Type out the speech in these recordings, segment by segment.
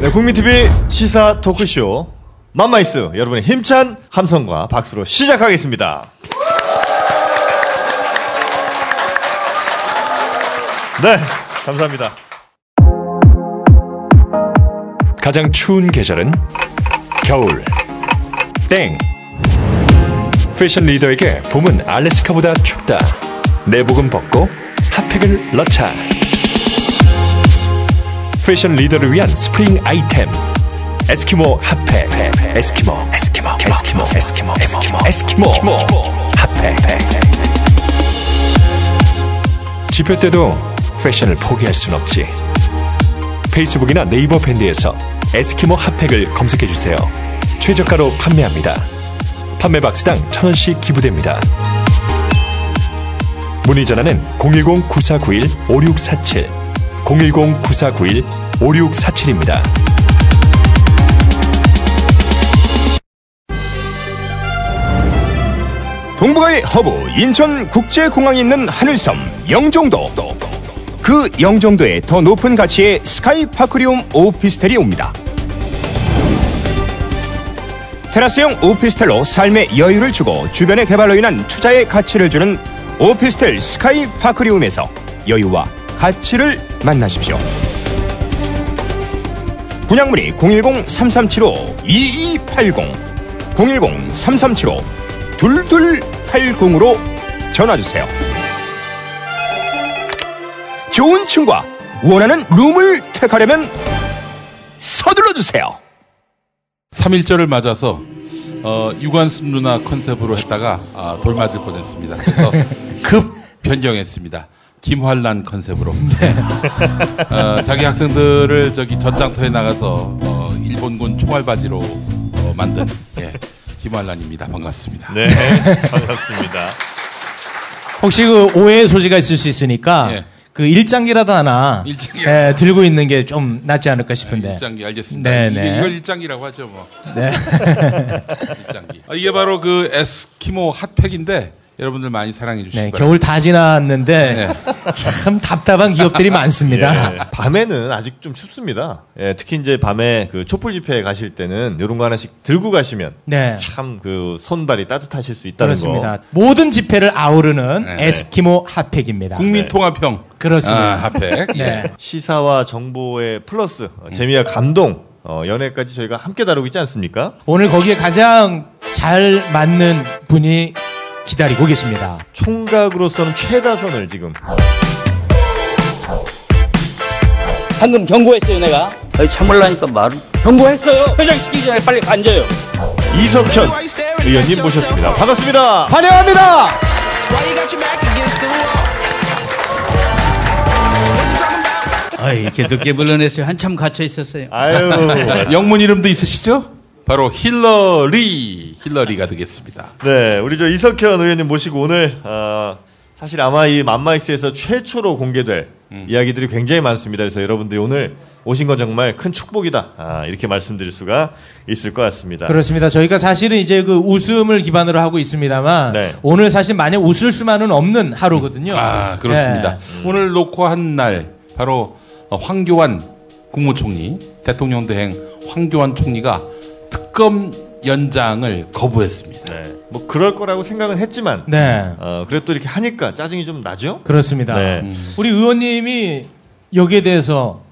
네, 국민TV 시사 토크쇼 맘마이스 여러분의 힘찬 함성과 박수로 시작하겠습니다. 네, 감사합니다. 가장 추운 계절은 겨울. 땡. 패션 리더에게 봄은 알래스카보다 춥다. 내복은 벗고 핫팩을 넣자. 패션 리더를 위한 스프링 아이템. 에스키모 핫팩. 에스키모, 에스키모, 에스키모, 에스키모, 에스키모, 에스키모, 핫팩. 집회 때도 패션을 포기할 순 없지. 페이스북이나 네이버 밴드에서 에스키모 핫팩을 검색해 주세요. 최저가로 판매합니다. 판매 박스당 천 원씩 기부됩니다. 문의 전화는 010-9491-5647, 010-9491-5647입니다. 동북아의 허브 인천국제공항이 있는 하늘섬 영종도 그 영종도에 더 높은 가치의 스카이파크리움 오피스텔이 옵니다 테라스형 오피스텔로 삶의 여유를 주고 주변의 개발로 인한 투자의 가치를 주는 오피스텔 스카이 파크리움에서 여유와 가치를 만나십시오 분양문의 010-3375-2280 010-3375 2280으로 전화주세요. 좋은 층과 원하는 룸을 택하려면 서둘러주세요. 3.1절을 맞아서 어, 유관순 누나 컨셉으로 했다가 아, 돌 맞을 뻔했습니다. 그래서 급 변경했습니다. 김환란 컨셉으로. 네. 어, 자기 학생들을 저기 전장터에 나가서 어, 일본군 총알바지로 어, 만든 예, 김환란입니다. 반갑습니다. 네, 반갑습니다. 혹시 그 오해의 소지가 있을 수 있으니까 예. 그 일장기라도 하나 일장기라도. 예, 들고 있는 게 좀 낫지 않을까 싶은데. 일장기 알겠습니다. 네, 이게 네. 이걸 일장기라고 하죠, 뭐. 네. 일장기. 아, 이게 바로 그 에스키모 핫팩인데 여러분들 많이 사랑해 주시기 네, 바랍니다. 겨울 다 지났는데 참 답답한 기업들이 많습니다. 예, 밤에는 아직 좀 춥습니다. 예, 특히 이제 밤에 그 촛불 집회에 가실 때는 이런 거 하나씩 들고 가시면 네. 참그 손발이 따뜻하실 수 있다는 그렇습니다. 거. 모든 집회를 아우르는 네. 에스키모 핫팩입니다. 국민 통합형. 그렇습니다. 아, 핫팩. 네. 시사와 정보의 플러스 어, 재미와 감동 어, 연애까지 저희가 함께 다루고 있지 않습니까? 오늘 거기에 가장 잘 맞는 분이 기다리고 계십니다. 총각으로서는 최다선을 지금 방금 경고했어요 내가 아니, 참을라니까 말을 경고했어요 회장시키기 전에 빨리 앉아요 이석현 의원님 모셨습니다. 반갑습니다. 환영합니다. 아 이렇게 늦게 불러냈어요 한참 갇혀 있었어요 아유 영문 이름도 있으시죠? 바로 힐러리. 힐러리가 되겠습니다. 네, 우리 저 이석현 의원님 모시고 오늘 어, 사실 아마 이 맘마이스에서 최초로 공개될 이야기들이 굉장히 많습니다. 그래서 여러분들이 오늘 오신 건 정말 큰 축복이다. 아, 이렇게 말씀드릴 수가 있을 것 같습니다. 그렇습니다. 저희가 사실은 이제 그 웃음을 기반으로 하고 있습니다만 네. 오늘 사실 많이 웃을 수만은 없는 하루거든요. 아, 그렇습니다. 네. 오늘 녹화한 날, 바로 어, 황교안 국무총리, 대통령 대행 황교안 총리가 특검 연장을 거부했습니다. 네, 뭐 그럴 거라고 생각은 했지만 네. 어, 그래도 또 이렇게 하니까 짜증이 좀 나죠? 그렇습니다. 네. 우리 의원님이 여기에 대해서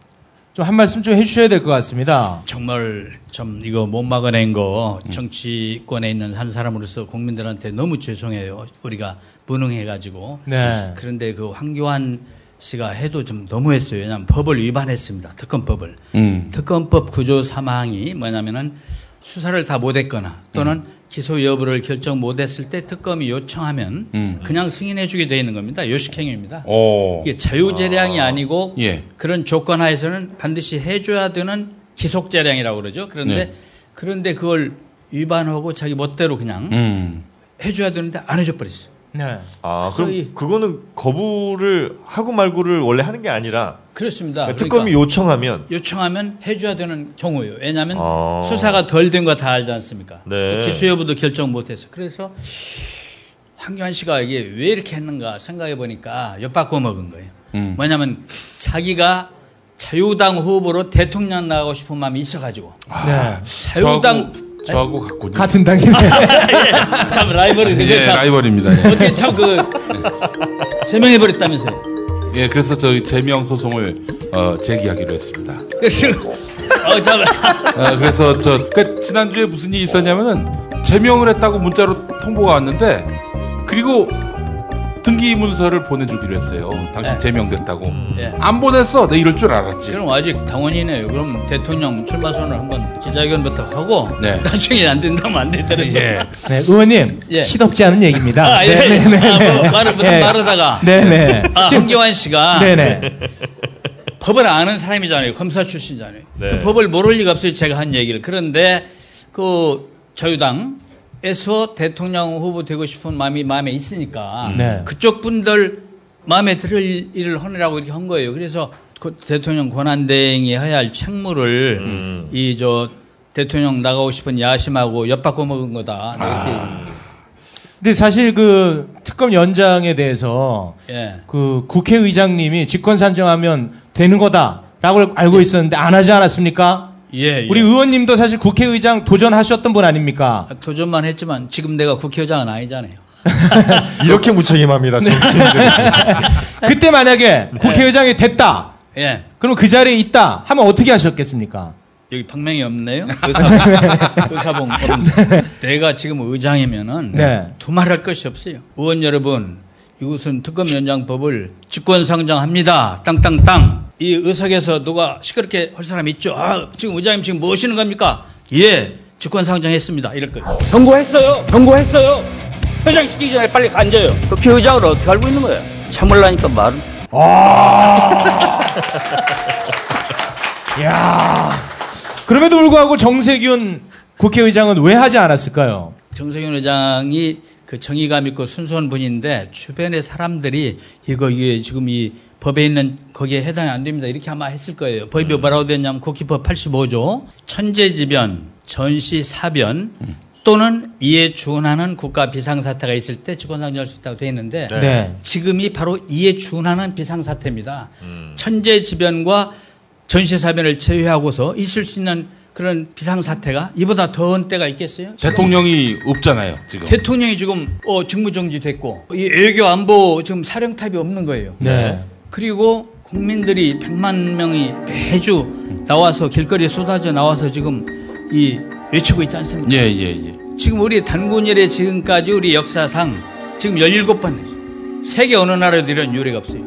좀 한 말씀 좀 해주셔야 될 것 같습니다. 정말 좀 이거 못 막아낸 거 정치권에 있는 한 사람으로서 국민들한테 너무 죄송해요 우리가 무능해가지고 네. 그런데 그 황교안 씨가 해도 좀 너무했어요 왜냐하면 법을 위반했습니다 특검법을 음. 특검법 구조 사망이 뭐냐면은 수사를 다 못했거나 또는 기소 여부를 결정 못했을 때 특검이 요청하면 음. 그냥 승인해주게 되어 있는 겁니다. 요식행위입니다. 오. 이게 자유재량이 아 니고 예. 그런 조건 하에서는 반드시 해줘야 되는 기속재량이라고 그러죠. 그런데 네. 그런데 그걸 위반하고 자기 멋대로 그냥 음. 해줘야 되는데 안 해줘 버렸어요. 네. 아, 그럼 소위- 그거는 거부를 하고 말고를 원래 하는 게 아니라 그렇습니다. 그러니까 그러니까 특검이 요청하면 요청하면 해줘야 되는 경우예요. 왜냐하면 아. 수사가 덜 된 거 다 알지 않습니까? 네. 기소 여부도 결정 못해서 그래서 황교안 씨가 이게 왜 이렇게 했는가 생각해 보니까 엿바꿔 먹은 거예요. 음. 뭐냐면 자기가 자유당 후보로 대통령 나가고 싶은 마음이 있어가지고 네. 자유당 저하고, 저하고 같군요. 같은 당이네. 예, 참 라이벌이 근데 예, 참 라이벌입니다. 예. 어떻게 참그 제명해 버렸다면서요. 예, 그래서 저희 제명 소송을 어, 제기하기로 했습니다. 그래서 어, 참 어, 그래서 저 그, 지난주에 무슨 일이 있었냐면은 제명을 했다고 문자로 통보가 왔는데 그리고 등기 문서를 보내주기로 했어요. 당신 네. 제명됐다고. 예. 안 보냈어. 내 이럴 줄 알았지. 그럼 아직 당원이네요. 그럼 대통령 출마 선언을 한번 기자회견부터 하고 네. 나중에 안 된다면 안 된다는 거. 예. 네, 의원님 예. 시덥지 않은 얘기입니다. 아, 예. 네, 네, 네, 아, 뭐 네. 말을 무슨 예. 말하다가 네네. 아, 황교안 씨가 네네. 법을 아는 사람이잖아요. 검사 출신이잖아요. 네. 그 법을 모를 리가 없어요. 제가 한 얘기를. 그런데 그 자유당 에서 대통령 후보 되고 싶은 마음이 마음에 있으니까 네. 그쪽 분들 마음에 들을 일을 하느라고 이렇게 한 거예요. 그래서 그 대통령 권한대행이 해야 할 책무를 음. 이저 대통령 나가고 싶은 야심하고 엿바꿔 먹은 거다. 이렇게. 근데 사실 그 특검 연장에 대해서 예. 그 국회의장님이 직권 산정하면 되는 거다라고 알고 있었는데 안 하지 않았습니까? 예, 예. 우리 의원님도 사실 국회의장 도전하셨던 분 아닙니까? 아, 도전만 했지만 지금 내가 국회의장은 아니잖아요. 이렇게 무책임합니다. 그때 만약에 국회의장이 됐다. 예. 그럼 그 자리에 있다 하면 어떻게 하셨겠습니까? 여기 방명이 없네요. 의사봉, 의사봉. 내가 지금 의장이면은 네. 두말할 것이 없어요. 의원 여러분, 이것은 특검 연장법을 직권상정합니다. 땅땅땅. 이 의석에서 누가 시끄럽게 할 사람 있죠? 아, 지금 의장님 지금 뭐 하시는 겁니까? 예, 직권상정했습니다. 이럴 거예요. 경고했어요. 경고했어요. 회장시키기 전에 빨리 앉아요. 그 회장을 어떻게 알고 있는 거예요? 참을라니까 말은. 그럼에도 불구하고 정세균 국회의장은 왜 하지 않았을까요? 정세균 의장이 그 정의감 있고 순수한 분인데 주변의 사람들이 이거 이게 지금 이 법에 있는 거기에 해당이 안 됩니다. 이렇게 아마 했을 거예요. 법이 뭐라고 됐냐면 국기법 85조 천재지변, 전시사변 또는 이에 준하는 국가 비상사태가 있을 때 직권상정할 수 있다고 되어 있는데 네. 네. 지금이 바로 이에 준하는 비상사태입니다. 천재지변과 전시사변을 제외하고서 있을 수 있는 그런 비상사태가 이보다 더한 때가 있겠어요? 대통령이 없잖아요, 지금. 대통령이 지금 어, 직무정지 됐고 이 외교 안보 지금 사령탑이 없는 거예요. 네. 그리고 국민들이 100만 명이 매주 나와서 길거리에 쏟아져 나와서 지금 이 외치고 있지 않습니까? 예, 예, 예. 지금 우리 단군 일에 지금까지 우리 역사상 지금 17번 세계 어느 나라에도 이런 유례가 없어요.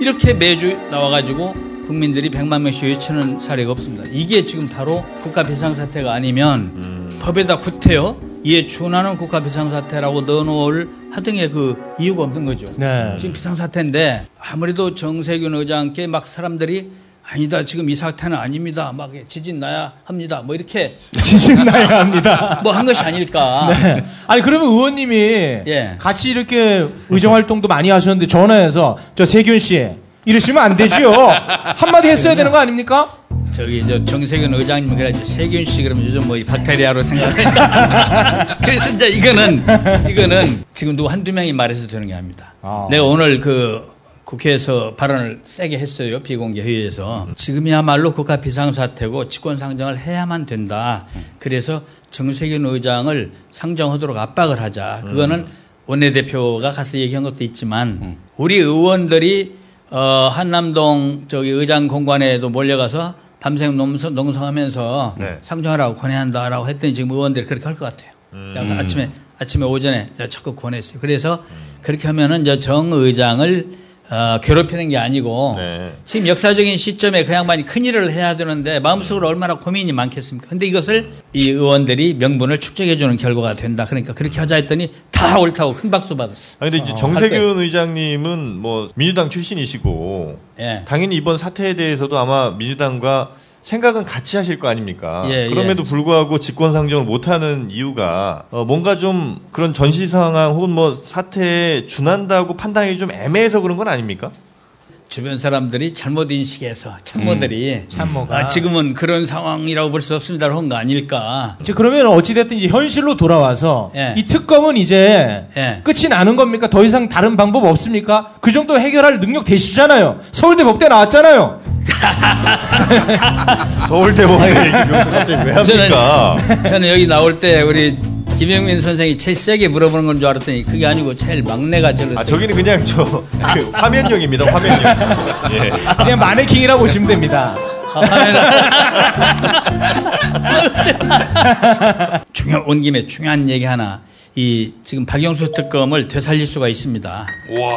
이렇게 매주 나와가지고 국민들이 100만 명씩 외치는 사례가 없습니다. 이게 지금 바로 국가 비상사태가 아니면 법에다 구태여 이에 준하는 국가 비상사태라고 넣어놓을 하등의 그 이유가 없는 거죠. 네. 지금 비상사태인데 아무래도 정세균 의장께 막 사람들이 아니다 지금 이 사태는 아닙니다 막 지진 나야 합니다 뭐 이렇게 지진 나야 합니다. 뭐 한 것이 아닐까 네. 아니 그러면 의원님이 예. 같이 이렇게 의정 활동도 많이 하셨는데 전화해서 저 세균 씨 이러시면 안 되지요. 한마디 했어야 되는 거 아닙니까? 저기 저 정세균 의장님 그래야지 세균 씨 그러면 요즘 뭐이 박테리아로 생각하니까 그래서 이제 이거는 이거는 지금 누구 한두 명이 말해서 되는 게 아닙니다. 아. 내가 오늘 그 국회에서 발언을 세게 했어요 비공개 회의에서 지금이야말로 국가 비상사태고 직권 상정을 해야만 된다. 그래서 정세균 의장을 상정하도록 압박을 하자. 그거는 원내대표가 가서 얘기한 것도 있지만 우리 의원들이 어, 한남동 저기 의장 공관에도 몰려가서 밤샘 농성, 농성하면서 네. 상정하라고 권해한다라고 했더니 지금 의원들이 그렇게 할 것 같아요. 약간 아침에 아침에 오전에 적극 권했어요. 그래서 그렇게 하면은 이제 정 의장을 어, 괴롭히는 게 아니고 네. 지금 역사적인 시점에 그 양반이 큰 일을 해야 되는데 마음속으로 얼마나 고민이 많겠습니까? 근데 이것을 이 의원들이 명분을 축적해 주는 결과가 된다. 그러니까 그렇게 하자 했더니 다 옳다고 큰 박수 받았어. 아 근데 이제 할 정세균 의장님은 뭐 민주당 출신이시고 예. 당연히 이번 사태에 대해서도 아마 민주당과 생각은 같이 하실 거 아닙니까? 예, 그럼에도 불구하고 직권 상정을 못하는 이유가 어, 뭔가 좀 그런 전시 상황 혹은 뭐 사태에 준한다고 판단이 좀 애매해서 그런 건 아닙니까? 주변 사람들이 잘못 인식해서 참모들이 참모가. 아, 지금은 그런 상황이라고 볼 수 없습니다로 한거 아닐까. 이제 그러면 어찌됐든 이제 현실로 돌아와서 예. 이 특검은 이제 예. 끝이 나는 겁니까? 더 이상 다른 방법 없습니까? 그 정도 해결할 능력 되시잖아요. 서울대 법대 나왔잖아요. 서울대법원 얘기 여기서 갑자기 왜 합니까? 저는 여기 나올 때 우리 김영민 선생이 제일 세게 물어보는 건 줄 알았더니 그게 아니고 제일 막내가 저를 아 저기는 그냥 저 그 화면용입니다. 화면용. 예. 그냥 마네킹이라고 보시면 됩니다. 중요 온 김에 중요한 얘기 하나. 이 지금 박영수 특검을 되살릴 수가 있습니다.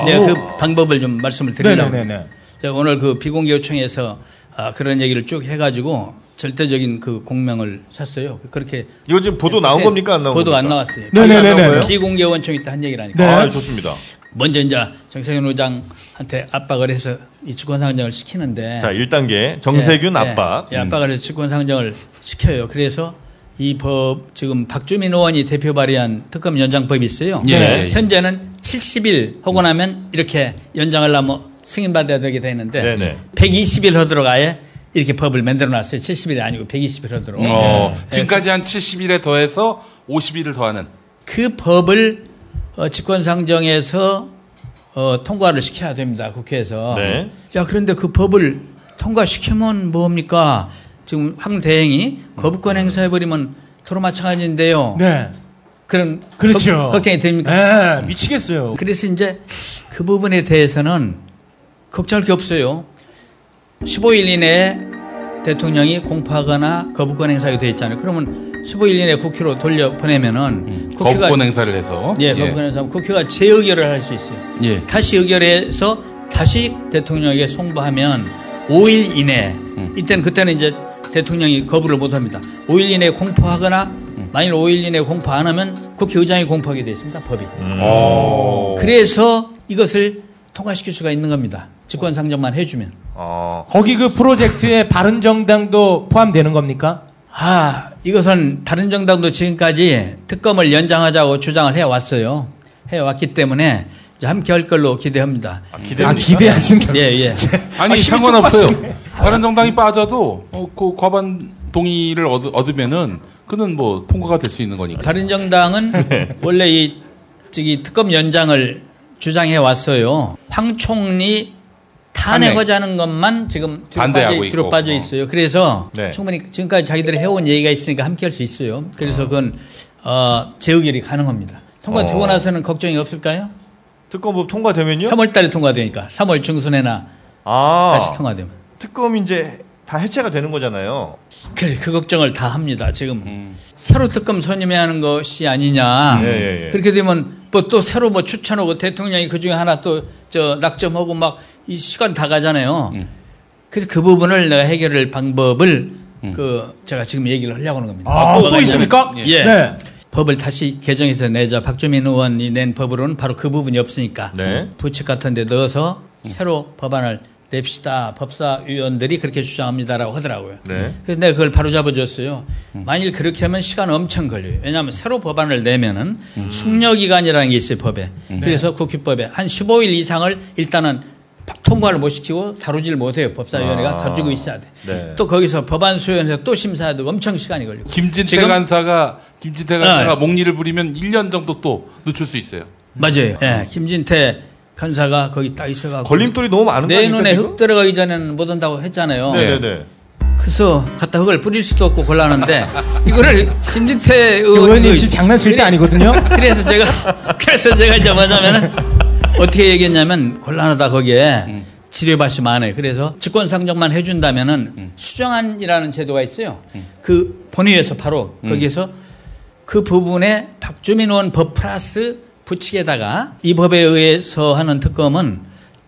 내가 그 방법을 좀 말씀을 드리려고. 네네네네. 제가 오늘 그 비공개 요청에서 아, 그런 얘기를 쭉 해가지고 절대적인 그 공명을 샀어요. 그렇게 이거 지금 보도 나온 네, 겁니까 안 나온 보도가 안 겁니까? 나왔어요. 거예요? 비공개 원청이 때한 얘기라니까. 네. 아 좋습니다. 먼저 이제 정세균 의장한테 압박을 해서 이 직권상정을 시키는데 자 1단계 정세균 예, 압박. 예, 압박을 해서 직권상정을 시켜요. 그래서 이 법 지금 박주민 의원이 대표 발의한 특검 연장법이 있어요. 예. 네. 현재는 70일 하고 나면 이렇게 연장을 하면 승인받아야 되게 되는데 네네. 120일 하도록 아예 이렇게 법을 만들어 놨어요. 70일이 아니고 120일 하도록. 어, 예. 지금까지 한 70일에 더해서 50일을 더하는. 그 법을 어, 직권상정에서 어, 통과를 시켜야 됩니다. 국회에서. 네. 자, 그런데 그 법을 통과시키면 뭡니까? 지금 황 대행이 거부권 행사해버리면 서로 마찬가지인데요. 네. 그런 그렇죠. 걱- 걱정이 됩니까? 네, 미치겠어요. 그래서 이제 그 부분에 대해서는 걱정할 게 없어요. 15일 이내에 대통령이 공포하거나 거부권 행사가 되어 있잖아요. 그러면 15일 이내에 국회로 돌려 보내면은 국회가 음. 거부권 행사를 해서. 예, 거부권 행사하면 국회가 재의결을 할 수 있어요. 예. 다시 의결해서 다시 대통령에게 송부하면 5일 이내 음. 이때는 그때는 이제 대통령이 거부를 못 합니다. 5일 이내에 공포하거나 음. 만일 5일 이내에 공포 안 하면 국회의장이 공포하게 되어 있습니다. 법이. 어. 그래서 이것을 통과시킬 수가 있는 겁니다. 직권 상정만 해주면. 어, 거기 그 프로젝트에 바른정당도 포함되는 겁니까? 아, 이것은 다른 정당도 지금까지 특검을 연장하자고 주장을 해왔어요. 해왔기 때문에 이제 함께 할 걸로 기대합니다. 아, 아, 기대됩니까? 기대하신 게. 예, 예. 아니, 아, 상관없어요. 다른 정당이 빠져도 어, 그 과반 동의를 얻, 얻으면은 그는 뭐 통과가 될 수 있는 거니까. 다른 정당은 원래 이 저기 특검 연장을 주장해 왔어요. 황 총리 탄핵하자는 것만 지금 뒤로 반대하고 빠져, 뒤로 있고. 빠져 있어요. 그래서 네. 충분히 지금까지 자기들이 해온 얘기가 있으니까 함께 할 수 있어요. 그래서 그건 어, 재의결이 가능합니다. 통과되고 어. 나서는 걱정이 없을까요? 특검법 통과되면요? 3월 달에 통과되니까 3월 중순에나 아 다시 통과되면. 특검 이제 다 해체가 되는 거잖아요. 그래서 그 걱정을 다 합니다. 지금 음. 새로 특검 선임해야 하는 것이 아니냐. 예, 예, 예. 그렇게 되면 뭐 또 새로 뭐 추천하고 대통령이 그 중에 하나 또 저 낙점하고 막 이 시간 다 가잖아요. 음. 그래서 그 부분을 내가 해결할 방법을 그 제가 지금 얘기를 하려고 하는 겁니다. 아, 또 있습니까? 예. 네. 법을 다시 개정해서 내자. 박주민 의원이 낸 법으로는 바로 그 부분이 없으니까 네. 부칙 같은 데 넣어서 새로 법안을 냅시다. 법사위원들이 그렇게 주장합니다라고 하더라고요. 네. 그래서 내가 그걸 바로 잡아 줬어요. 만일 그렇게 하면 시간 엄청 걸려요. 왜냐하면 새로 법안을 내면은 숙려기간이라는 게 있어요, 법에. 그래서 국회법에 한 15일 이상을 일단은 통과를 못 시키고 다루지를 못해요. 법사위원회가 아. 가지고 있어야 돼. 네. 또 거기서 법안 수용해서 또 심사해야 되고 엄청 시간이 걸리고. 김진태 간사가 김진태 간사가 아. 목리를 부리면 1년 정도 또 늦출 수 있어요. 맞아요. 예, 김진태 간사가 거기 딱 있어가지고. 걸림돌이 너무 많은 거 내? 눈에 지금? 흙 들어가기 전에는 못 온다고 했잖아요. 네네네. 그래서 갖다 흙을 뿌릴 수도 없고 곤란한데 이거를 김진태 의원님 의원 지금 장난칠 때 아니거든요. 그래서 제가 그래서 제가 이제 뭐냐면은 어떻게 얘기했냐면 곤란하다 거기에 치료밭이 많아요. 그래서 직권 상정만 해준다면은 수정안이라는 제도가 있어요. 그 본회의에서 바로 거기에서 그 부분에 박주민 의원 법 플러스 부칙에다가 이 법에 의해서 하는 특검은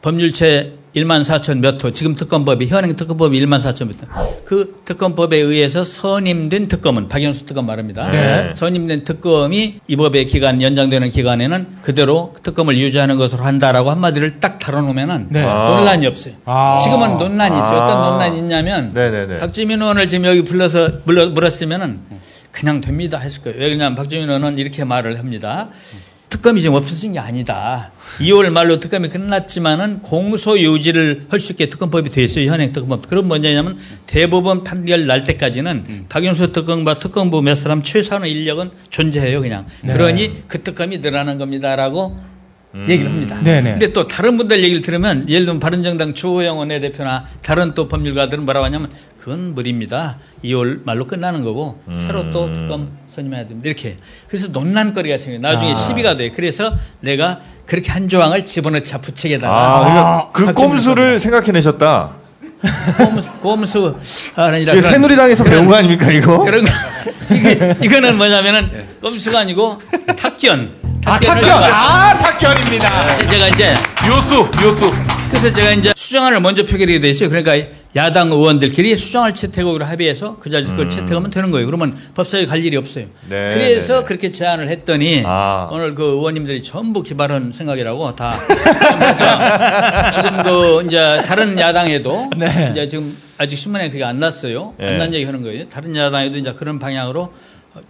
법률체 1만 4천 몇 호, 지금 특검법이, 현행 특검법이 1만 4천 몇 호. 그 특검법에 의해서 선임된 특검은, 박영수 특검 말입니다. 네. 선임된 특검이 이 법의 기간, 연장되는 기간에는 그대로 특검을 유지하는 것으로 한다라고 한마디를 딱 다뤄놓으면은 네. 아. 논란이 없어요. 아. 지금은 논란이 있어요. 아. 어떤 논란이 있냐면 네네네. 박주민 의원을 지금 여기 불러서 물러, 물었으면은 그냥 됩니다 했을 거예요. 왜냐하면 박주민 의원은 이렇게 말을 합니다. 특검이 지금 없어진 게 아니다. 2월 말로 특검이 끝났지만은 공소 유지를 할 수 있게 특검법이 돼 있어요. 현행 특검법. 그럼 뭐냐면 대법원 판결 날 때까지는 박영수 특검과 특검부 몇 사람 최소한의 인력은 존재해요. 그냥. 그러니 그 특검이 늘어나는 겁니다라고 얘기를 합니다. 네네. 근데 또 다른 분들 얘기를 들으면 예를 들면 바른정당 주호영 원내대표나 다른 또 법률가들은 뭐라고 하냐면 그건 무리입니다. 2월 말로 끝나는 거고 새로 또 특검 선임해야 됩니다. 이렇게. 그래서 논란거리가 생겨요. 나중에 아. 시비가 돼. 그래서 내가 그렇게 한 조항을 집어넣자 부책에다가 아, 그러니까 그 박근혜 꼼수를 생각해내셨다. 꼼수, 꼼수 아니라 새누리당에서 그런- 배운 거 아닙니까, 이거? 그런 거 이게 이거는 뭐냐면은 꼼수가 아니고 탁견. 아! 제가- 아, 탁견입니다. 제가 이제 요수, 요수. 그래서 제가 이제 수정안을 먼저 표결하게 돼 있어요. 그러니까 야당 의원들끼리 수정할 채택으로 합의해서 그 자리 걸 채택하면 되는 거예요. 그러면 법사위 갈 일이 없어요. 네, 그래서 네, 네. 그렇게 제안을 했더니 아. 오늘 그 의원님들이 전부 기발한 생각이라고 다 그래서 지금 그 이제 다른 야당에도 네. 이제 지금 아직 신문에 그게 안 났어요. 네. 안난 얘기 하는 거예요. 다른 야당에도 이제 그런 방향으로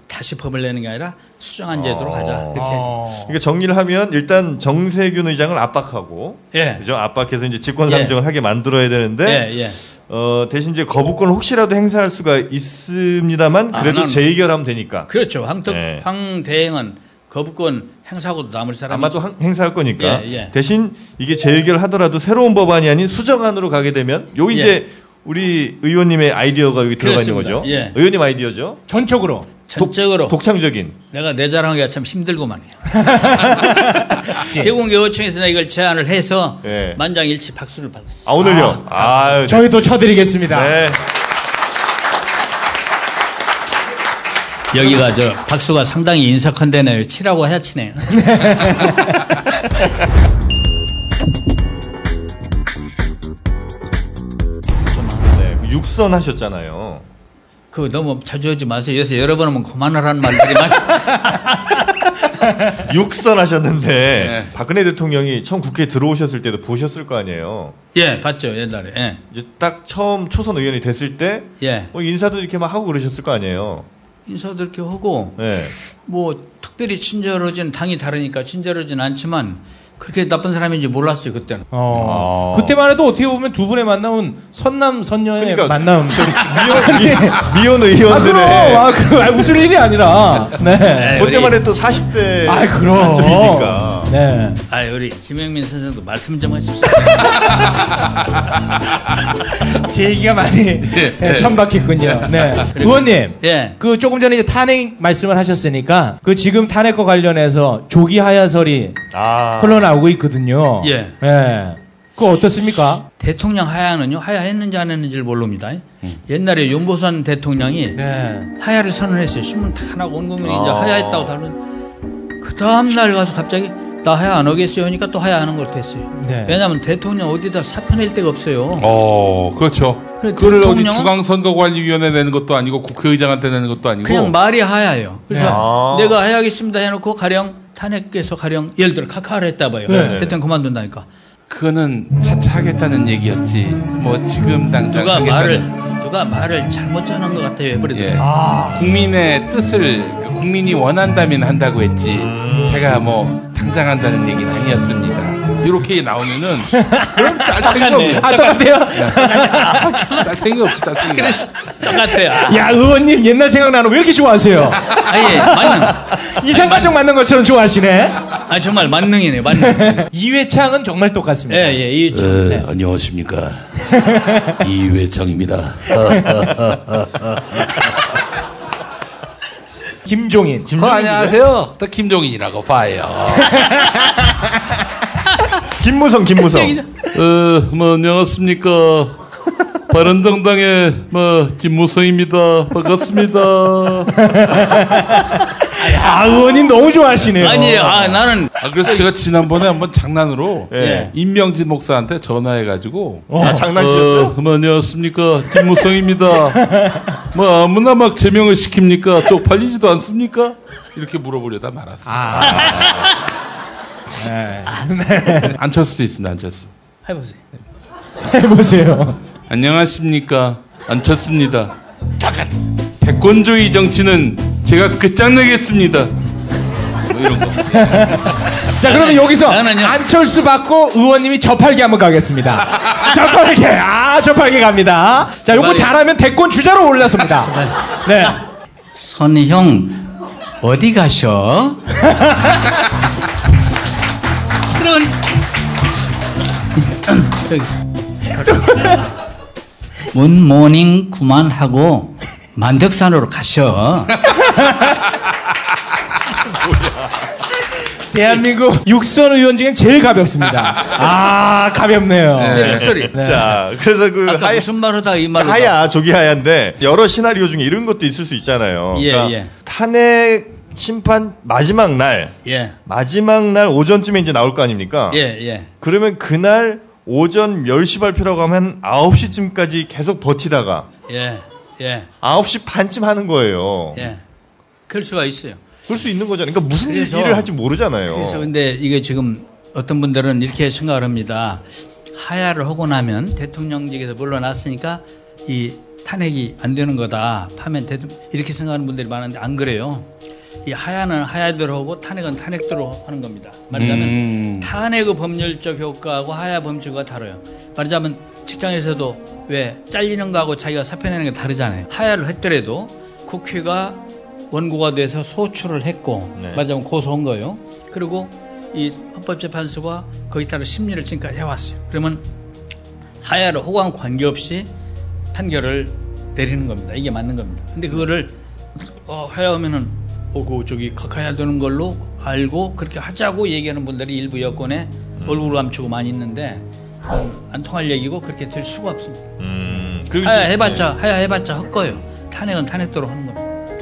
다시 법을 내는 게 아니라 수정안 제도로 어. 가자 이렇게 해서. 어. 그러니까 정리를 하면 일단 정세균 의장을 압박하고 예. 그죠? 압박해서 이제 직권 상정을 하게 만들어야 되는데 예, 예. 어, 대신 이제 거부권을 혹시라도 행사할 수가 있습니다만 아, 그래도 나는- 재의결하면 되니까 그렇죠. 황특 네. 황 대행은 거부권 행사하고도 남을 사람이 아마도 한- 행사할 거니까 예, 예. 대신 이게 재의결 하더라도 새로운 법안이 아닌 수정안으로 가게 되면 요 이제 우리 의원님의 아이디어가 여기 들어가 있는 그렇습니다. 거죠. 예. 의원님 아이디어죠. 전적으로. 전적으로 독 창적인. 내가 내 자랑하기가 참 힘들고만 해요. 개공개호청에서 이걸 제안을 해서 예. 만장일치 박수를 받았어요. 아 오늘요. 아, 유 저희도 쳐드리겠습니다. 네. 여기가 저 박수가 상당히 인사컨대네요. 치라고 해야 치네요. 네. 그 육선 하셨잖아요. 그거 너무 자주 하지 마세요. 요새 여러 번 하면 그만하라는 말들이 많이. 육선 하셨는데 네. 박근혜 대통령이 처음 국회에 들어오셨을 때도 보셨을 거 아니에요. 예, 봤죠, 옛날에. 예. 이제 딱 처음 초선 의원이 됐을 때 예. 뭐 인사도 이렇게 막 하고 그러셨을 거 아니에요. 인사도 이렇게 하고, 네. 뭐, 특별히 친절하진, 당이 다르니까 친절하진 않지만, 그렇게 나쁜 사람인지 몰랐어요, 그때는. 어. 아. 그때만 해도 어떻게 보면 두 분의 만남은 선남 선녀의 그러니까 만남. 미혼, 미, 미혼 아, 의원들의 그럼. 아, 그, 아, 웃을 일이 아니라. 네. 그때만 해도 40대 아, 그럼. 안쪽이니까. 네. 아, 우리 김영민 선생도 말씀 좀 하십시오. 제 얘기가 많이 네, 천박했군요. 네. 의원님. 예. 그 조금 전에 이제 탄핵 말씀을 하셨으니까 그 지금 탄핵과 관련해서 조기 하야설이 아. 흘러나오고 있거든요. 예. 예. 그거 어떻습니까? 대통령 하야는요, 하야했는지 안 했는지를 모릅니다. 옛날에 윤보선 대통령이 네. 하야를 선언했어요. 신문 다 나고 온 국민이 이제 아. 하야했다고 다른. 그 다음날 가서 갑자기 나 하야 안 하겠어요 하니까 또 하야 하는 걸 됐어요. 네. 왜냐하면 대통령 어디다 사표 낼 데가 없어요. 어, 그렇죠. 그걸 어디 중앙선거관리위원회 내는 것도 아니고 국회의장한테 내는 것도 아니고. 그냥 말이 하야예요. 그래서 아. 내가 하야하겠습니다 해놓고 가령 탄핵에서 가령 예를 들어 카카를 했다 봐요. 네. 대통령 그만둔다니까. 그거는 차차 하겠다는 얘기였지. 뭐 지금 당장 누가 하겠다는. 말을 누가 말을 잘못 전한 것 같아요. 예. 아. 국민의 뜻을 그 국민이 원한다면 한다고 했지. 제가 뭐 당장 한다는 얘기는 아니었습니다. 이렇게 나오면은 그럼 짤탱이 없네. 아, 똑같아요? 짤탱이 없어. 짤탱이. 그래서 똑같아요. 아, 야, 의원님 옛날 생각나는 왜 이렇게 좋아하세요? 아 예 만능. 이상가족 만난 것처럼 좋아하시네. 아 정말 만능이네 만능. 이회창은 정말 똑같습니다. 예 예 이 네, 안녕하십니까. 이회창입니다. 김종인. 어, 안녕하세요. 또 김종인이라고 봐요. 김무성, 김무성. 어, 뭐 안녕하십니까. 바른정당의 뭐 김무성입니다. 반갑습니다. 아, 의원님 너무 좋아하시네요. 아니에요. 아 나는 아, 그래서 제가 지난번에 한번 장난으로 예. 임명진 목사한테 전화해가지고 아, 장난치셨어요? 어, 뭐 안녕하십니까 김무성입니다. 뭐 아무나 막 제명을 시킵니까? 쪽팔리지도 않습니까? 이렇게 물어보려다 말았어요. 안철수도 있습니다. 안철수. 해보세요. 해보세요. 안녕하십니까 안철수입니다. 백권주의 정치는 제가 끝장내겠습니다. 뭐 이런 거. 자, 그러면 여기서. 안철수 받고 의원님이 접할게 한번 가겠습니다. 접할게. 아, 접할게 갑니다. 자, 요거 잘하면 대권 주자로 올랐습니다. 네. 선형 어디 가셔? 그런 저기 문모닝 그만하고 만덕산으로 가셔. 대한민국 육선 의원 중에 제일 가볍습니다. 아, 가볍네요. 네, 소리. 자, 그래서 그 아까 하야, 무슨 말하다 이 말을 하야, 조기 하야인데 여러 시나리오 중에 이런 것도 있을 수 있잖아요. 예, 그러니까 예. 탄핵 심판 마지막 날, 예, 마지막 날 오전쯤에 이제 나올 거 아닙니까? 예, 예. 그러면 그날 오전 10시 발표라고 하면 9시쯤까지 계속 버티다가 예, 예, 9시 반쯤 하는 거예요. 예. 그럴 수가 있어요. 그럴 수 있는 거잖아요. 그러니까 무슨 그래서- 일을 할지 모르잖아요. 그래서 근데 이게 지금 어떤 분들은 이렇게 생각을 합니다. 하야를 하고 나면 대통령직에서 물러났으니까 이 탄핵이 안 되는 거다. 파면 대통령 이렇게 생각하는 분들이 많은데 안 그래요. 이 하야는 하야대로 하고 탄핵은 탄핵대로 하는 겁니다. 말하자면 음. 탄핵의 법률적 효과하고 하야 효과가 다르요. 말하자면 직장에서도 왜 잘리는 거하고 자기가 사표 내는 게 다르잖아요. 하야를 했더라도 국회가 원고가 돼서 소추를 했고 네. 말하자면 고소한 거예요. 그리고 이 헌법재판소가 거기 따라 심리를 지금까지 해왔어요. 그러면 하야를 호강 관계없이 판결을 내리는 겁니다. 이게 맞는 겁니다. 근데 그거를 어, 하야하면은 어, 그 저기 각하해야 되는 걸로 알고 그렇게 하자고 얘기하는 분들이 일부 여권에 얼굴 감추고 많이 있는데 안 통할 얘기고 그렇게 될 수가 없습니다. 음, 그리고 하야 해봤자 하야 해봤자 헛거예요. 탄핵은 탄핵대로 하는 겁니다.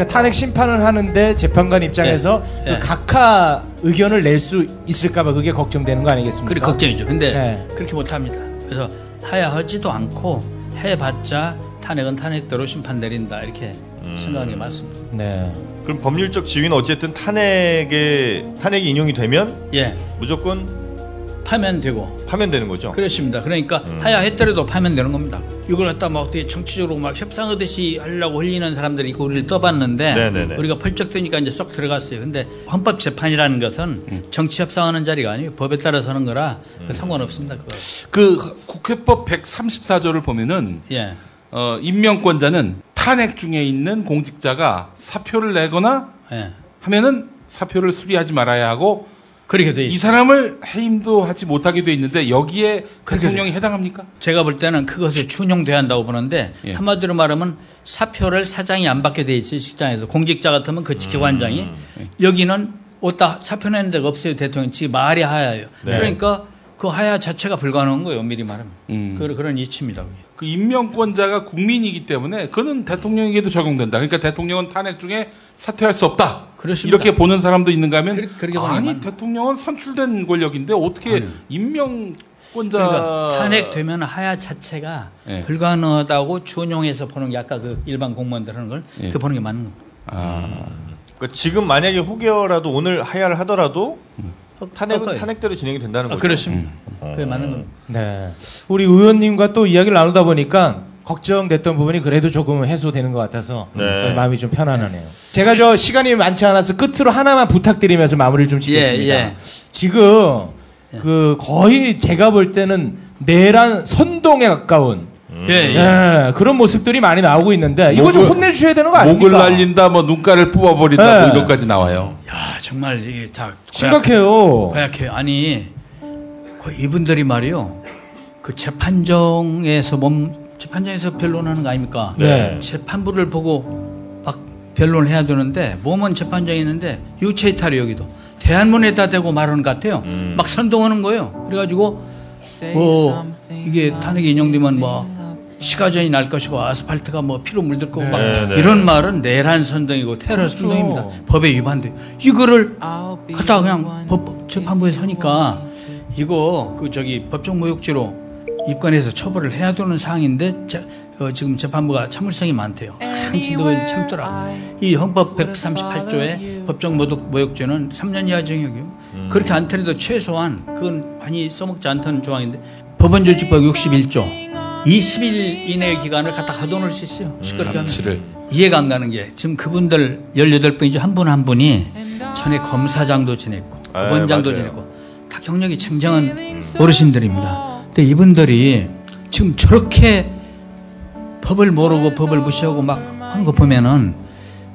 그러니까 탄핵 심판을 하는데 재판관 입장에서 예. 그 각하 의견을 낼 수 있을까봐 그게 걱정되는 거 아니겠습니까? 그게 걱정이죠. 근데 네. 그렇게 못합니다. 그래서 하야 하지도 않고 해봤자 탄핵은 탄핵대로 심판 내린다 이렇게 생각하는 게 맞습니다. 네. 그럼 법률적 지위는 어쨌든 탄핵에 탄핵이 인용이 되면 예, 무조건 파면되고 파면되는 거죠. 그렇습니다. 그러니까 하야 했더라도 파면되는 겁니다. 이걸 갖다 막 어떻게 정치적으로 막 협상하듯이 하려고 흘리는 사람들이 있고 우리를 떠봤는데 네네네. 우리가 펄쩍 뜨니까 이제 쏙 들어갔어요. 근데 헌법 재판이라는 것은 정치 협상하는 자리가 아니에요. 법에 따라서 하는 거라 그 상관없습니다. 그거. 그 국회법 134조를 보면은 예. 어, 임명권자는 탄핵 중에 있는 공직자가 사표를 내거나 예. 하면은 사표를 수리하지 말아야 하고 그렇게 돼이 있어요. 사람을 해임도 하지 못하게 돼 있는데 여기에 대통령이 해당합니까? 제가 볼 때는 그것을 준용돼야 한다고 보는데 예. 한마디로 말하면 사표를 사장이 안 받게 돼 있어요 직장에서 공직자 같으면 그 직계관장이 음. 여기는 어따 사표 내는 데가 없어요 대통령 지 말이 하야예요 네. 그러니까 그 하야 자체가 불가능한 거예요 미리 말하면 음. 그, 그런 이치입니다 그게. 그 임명권자가 국민이기 때문에 그는 대통령에게도 적용된다. 그러니까 대통령은 탄핵 중에 사퇴할 수 없다. 그렇습니다. 이렇게 보는 사람도 있는가 하면 그렇- 아니 대통령은 선출된 권력인데 어떻게 임명 권자 그러니까 탄핵되면 하야 자체가 예. 불가능하다고 준용해서 보는 게 아까 그 일반 공무원들 하는 걸 예. 그 보는 게 맞는 겁니다 아, 그러니까 지금 만약에 혹여라도 오늘 하야를 하더라도 탄핵은 꺾어요. 탄핵대로 진행이 된다는 아, 거죠. 그렇습니다 그게 맞는 겁니다 네. 우리 의원님과 또 이야기를 나누다 보니까 걱정됐던 부분이 그래도 조금 해소되는 것 같아서 네. 마음이 좀 편안하네요. 제가 저 시간이 많지 않아서 끝으로 하나만 부탁드리면서 마무리를 좀 짓겠습니다. 예, 예. 지금 그 거의 제가 볼 때는 내란 선동에 가까운 예, 예. 예, 그런 모습들이 많이 나오고 있는데 이거 좀 목을- 혼내주셔야 되는 거 아닙니까? 목을 날린다, 뭐 눈가를 뽑아버린다, 네. 뭐 이것까지 나와요. 야 정말 이게 다 심각해요. 고약해요. 아니 그 이분들이 말이요. 그 재판정에서 몸 재판정에서 변론하는 거 아닙니까? 네. 재판부를 보고 막 변론을 해야 되는데 몸은 재판정에 있는데 유체 이탈이 여기도 대한문에다 대고 말하는 것 같아요. 음. 막 선동하는 거예요. 그래가지고 뭐 이게 탄핵이 인용되면 뭐 시가전이 날 것이고 아스팔트가 뭐 피로 물들 거고 막 네, 네. 이런 말은 내란 선동이고 테러 선동입니다. 법에 위반돼. 이거를 갖다가 그냥 법 재판부에 서니까 이거 그 저기 법정 모욕죄로 입건해서 처벌을 해야 되는 사항인데 자, 어, 지금 재판부가 참을성이 많대요. 한참 더 참더라. 이 헌법 138조의 법정 모독 모욕죄는 3년 이하 징역이요. 그렇게 않더라도 최소한 그건 많이 써먹지 않던 조항인데 법원조직법 61조 20일 이내의 기간을 갖다 가둬놓을 수 있어요. 시끄럽게 하면. 장치를. 이해가 안 가는 게 지금 그분들 18분이죠. 한 분한 분이 전에 검사장도 지냈고 아, 법원장도. 지냈고 다 경력이 쟁쟁한 어르신들입니다. 근데 이분들이 지금 저렇게 법을 모르고 법을 무시하고 막 하는 거 보면은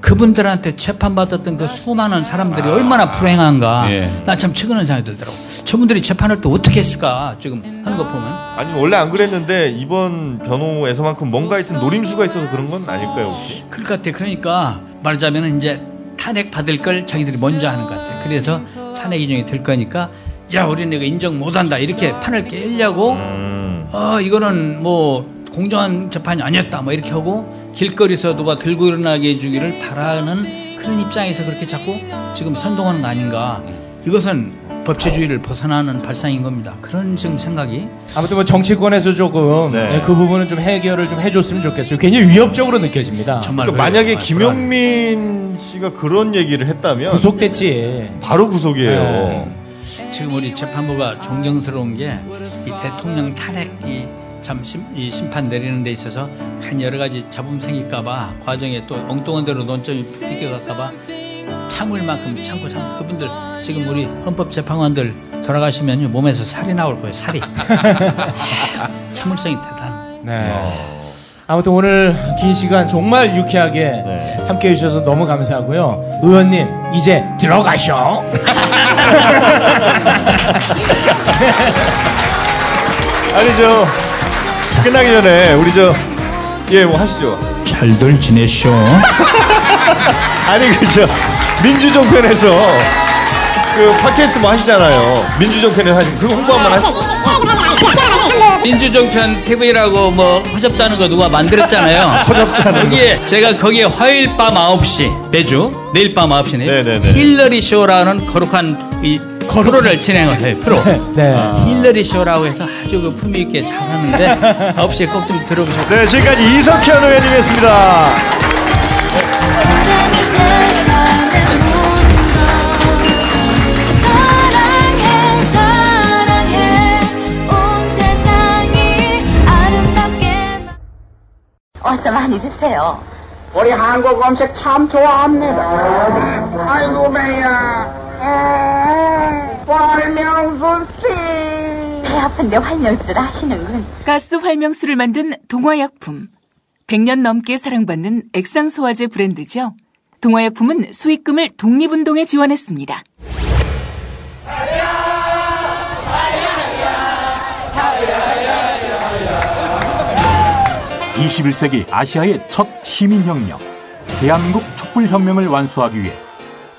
그분들한테 재판받았던 그 수많은 사람들이 얼마나 불행한가. 예. 나참 최근에 생각이 들더라고. 저분들이 재판을 또 어떻게 했을까 지금 하는 거 보면. 아니 원래 안 그랬는데 이번 변호에서만큼 뭔가 하여튼 노림수가 있어서 그런 건 아닐까요 혹시? 그럴 것 같아. 그러니까 말하자면 이제 탄핵 받을 걸 자기들이 먼저 하는 것 같아. 그래서 탄핵 인정이 될 거니까 야 우리는 이거 인정 못한다 이렇게 판을 깨려고 음. 어 이거는 뭐 공정한 재판이 아니었다 뭐 이렇게 하고 길거리에서 누가 들고 일어나게 해주기를 바라는 그런 입장에서 그렇게 자꾸 지금 선동하는 거 아닌가. 이것은 법치주의를 벗어나는 발상인 겁니다. 그런 지금 생각이 아무튼 뭐 정치권에서 조금 네. 예, 그 부분은 좀 해결을 좀 해줬으면 좋겠어요. 굉장히 위협적으로 느껴집니다. 정말 그러니까. 만약에 정말 김용민 씨가 그런 얘기를 했다면 구속됐지. 바로 구속이에요. 네. 지금 우리 재판부가 존경스러운 게 이 대통령 탄핵이 참 심, 이 심판 내리는 데 있어서 한 여러 가지 잡음 생길까봐 과정에 또 엉뚱한 대로 논점이 비껴갈까봐 참을 만큼 참고 참고 그분들 지금 우리 헌법재판관들 돌아가시면 몸에서 살이 나올 거예요 살이 참을성이 대단. 네. 아무튼 오늘 긴 시간 정말 유쾌하게 네. 함께 해주셔서 너무 감사하고요. 의원님, 이제 들어가셔. 아니 저 끝나기 전에 우리 저 예 뭐 하시죠. 잘들 지내쇼. 아니 그죠 민주종편에서 그 팟캐스트 뭐 하시잖아요. 민주종편에서 하시 그거 홍보 한번 하시죠. 민주종편 TV라고 뭐 허접자는 거 누가 만들었잖아요. 허접자는 거기에 제가 거기에 화요일 밤 9시 매주 내일 밤 9시네. 네네네. 힐러리 쇼라는 거룩한 이 프로를 진행을 해요. 프로. 네. 힐러리 쇼라고 해서 아주 그 품위 있게 잘하는데 9시에 꼭 좀 들어보세요. 네 지금까지 이석현 의원님이었습니다. 어서 많이 드세요. 우리 한국 음식 참 좋아합니다. 아이고 배야. 활명수 씨. 배 아픈데 활명수를 하시는군. 가스 활명수를 만든 동화약품. 100년 넘게 사랑받는 액상소화제 브랜드죠. 동화약품은 수익금을 독립운동에 지원했습니다. 21세기 아시아의 첫 시민혁명, 대한민국 촛불혁명을 완수하기 위해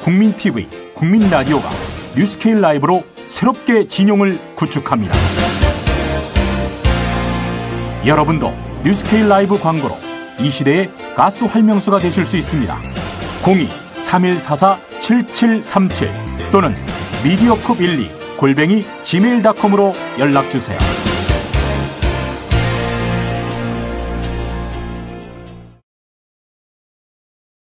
국민TV, 국민라디오가 뉴스케일 라이브로 새롭게 진용을 구축합니다. 여러분도 뉴스케일 라이브 광고로 이 시대의 가스 활명수가 되실 수 있습니다. 02-3144-7737 또는 미디어컵12 골뱅이 gmail.com으로 연락주세요.